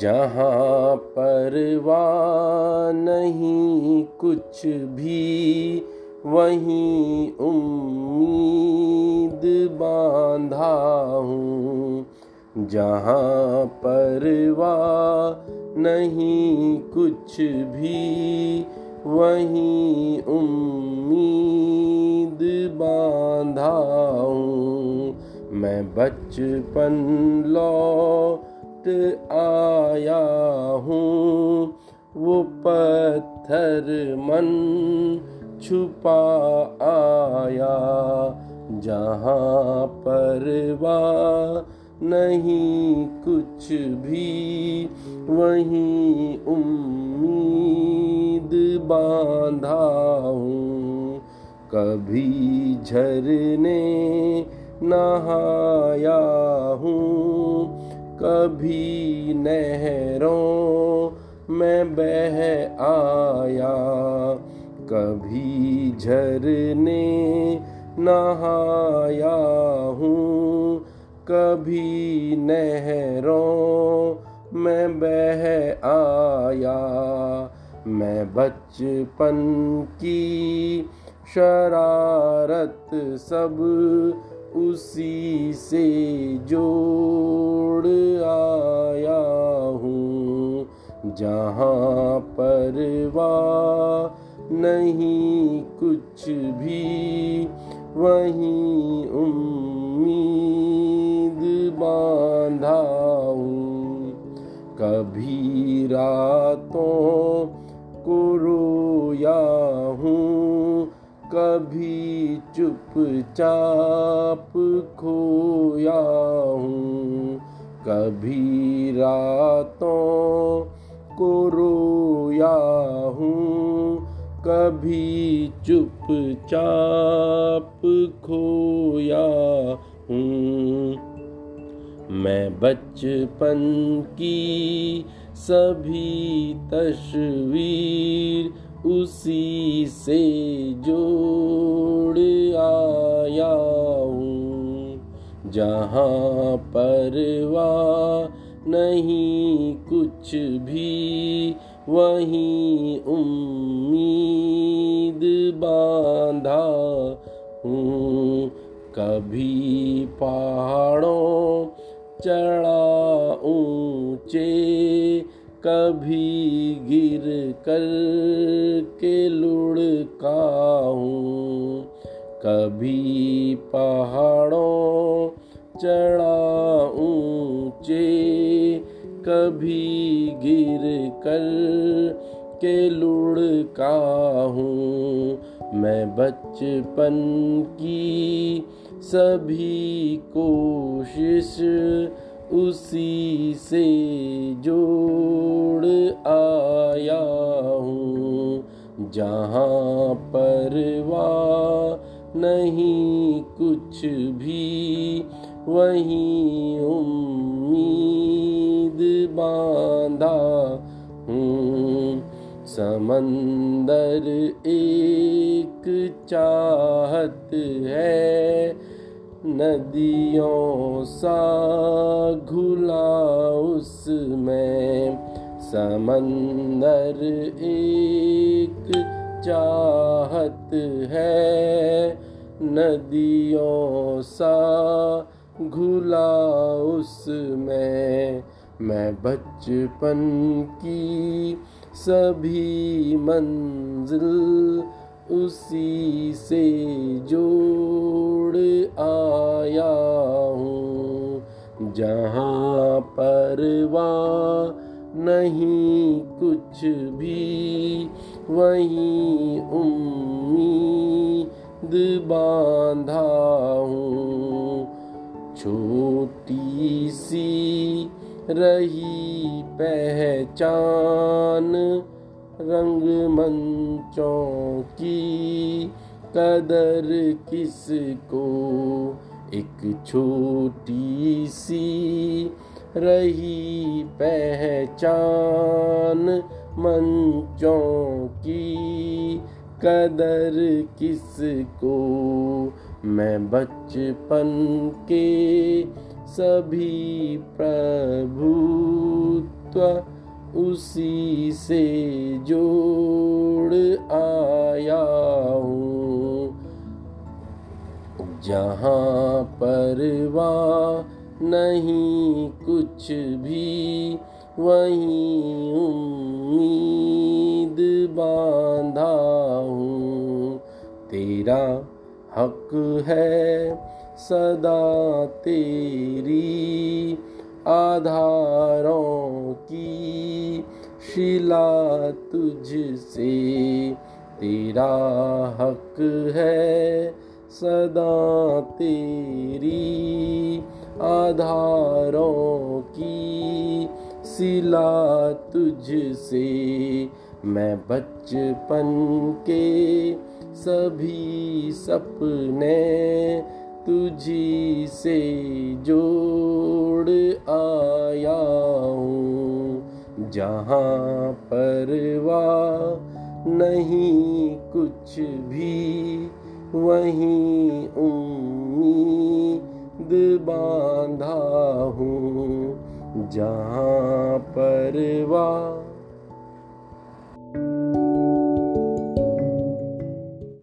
जहाँ परवाह नहीं कुछ भी, वहीं उम्मीद बांधा हूँ। जहाँ परवाह नहीं कुछ भी, वहीं उम्मीद बांधा हूँ। मैं बचपन आया हूँ, वो पत्थर मन छुपा आया, जहाँ परवा नहीं कुछ भी, वहीं उम्मीद बांधा हूँ। कभी झरने नहाया हूँ कभी नहरों में बह आया, कभी झरने नहाया हूँ, कभी नहरों में बह आया। मैं बचपन की शरारत सब उसी से जोड़ आया हूँ, जहाँ परवा नहीं कुछ भी, वहीं उम्मीद बांधा हूँ। कभी रातों को रोया हूँ, कभी चुपचाप खोया हूँ। कभी रातों को रोया हूँ, कभी चुपचाप खोया हूँ। मैं बचपन की सभी तस्वीर उसी से जोड़ जहाँ परवा नहीं कुछ भी, वहीं उम्मीद बांधा हूँ। कभी पहाड़ों चढ़ा ऊँचे, कभी गिर कर के लुढ़का हूँ। कभी पहाड़ों चढ़ा ऊँचे कभी गिर कर के लुढ़का हूँ मैं बचपन की सभी कोशिश उसी से जोड़ आया हूँ जहाँ परवा नहीं कुछ भी वहीं उम्मीद बांधा हूँ। समंदर एक चाहत है। नदियों सा घुला उसमें। समंदर एक चाहत है। नदियों सा घुला उसमें। मैं बचपन की सभी मंजिल उसी से जोड़ आया हूँ। जहाँ परवा नहीं कुछ भी, वहीं उम्मीद बांधा हूँ। छोटी सी रही पहचान रंग रंगमंचों की कदर किसको? एक छोटी सी रही पहचान मंचों की कदर किसको? मैं बचपन के सभी प्रभुत्व उसी से जोड़ आया हूँ। जहाँ परवा नहीं कुछ भी, वहीं उम्मीद बांधा हूँ। तेरा हक है सदा तेरी आधारों की शिला तुझसे। तेरा हक है सदा तेरी आधारों की सिला तुझसे। मैं बचपन के सभी सपने तुझी से जोड़ आया हूँ। जहाँ परवा नहीं कुछ भी, वहीं उम्मीद बांधा हूँ। जहाँ परवा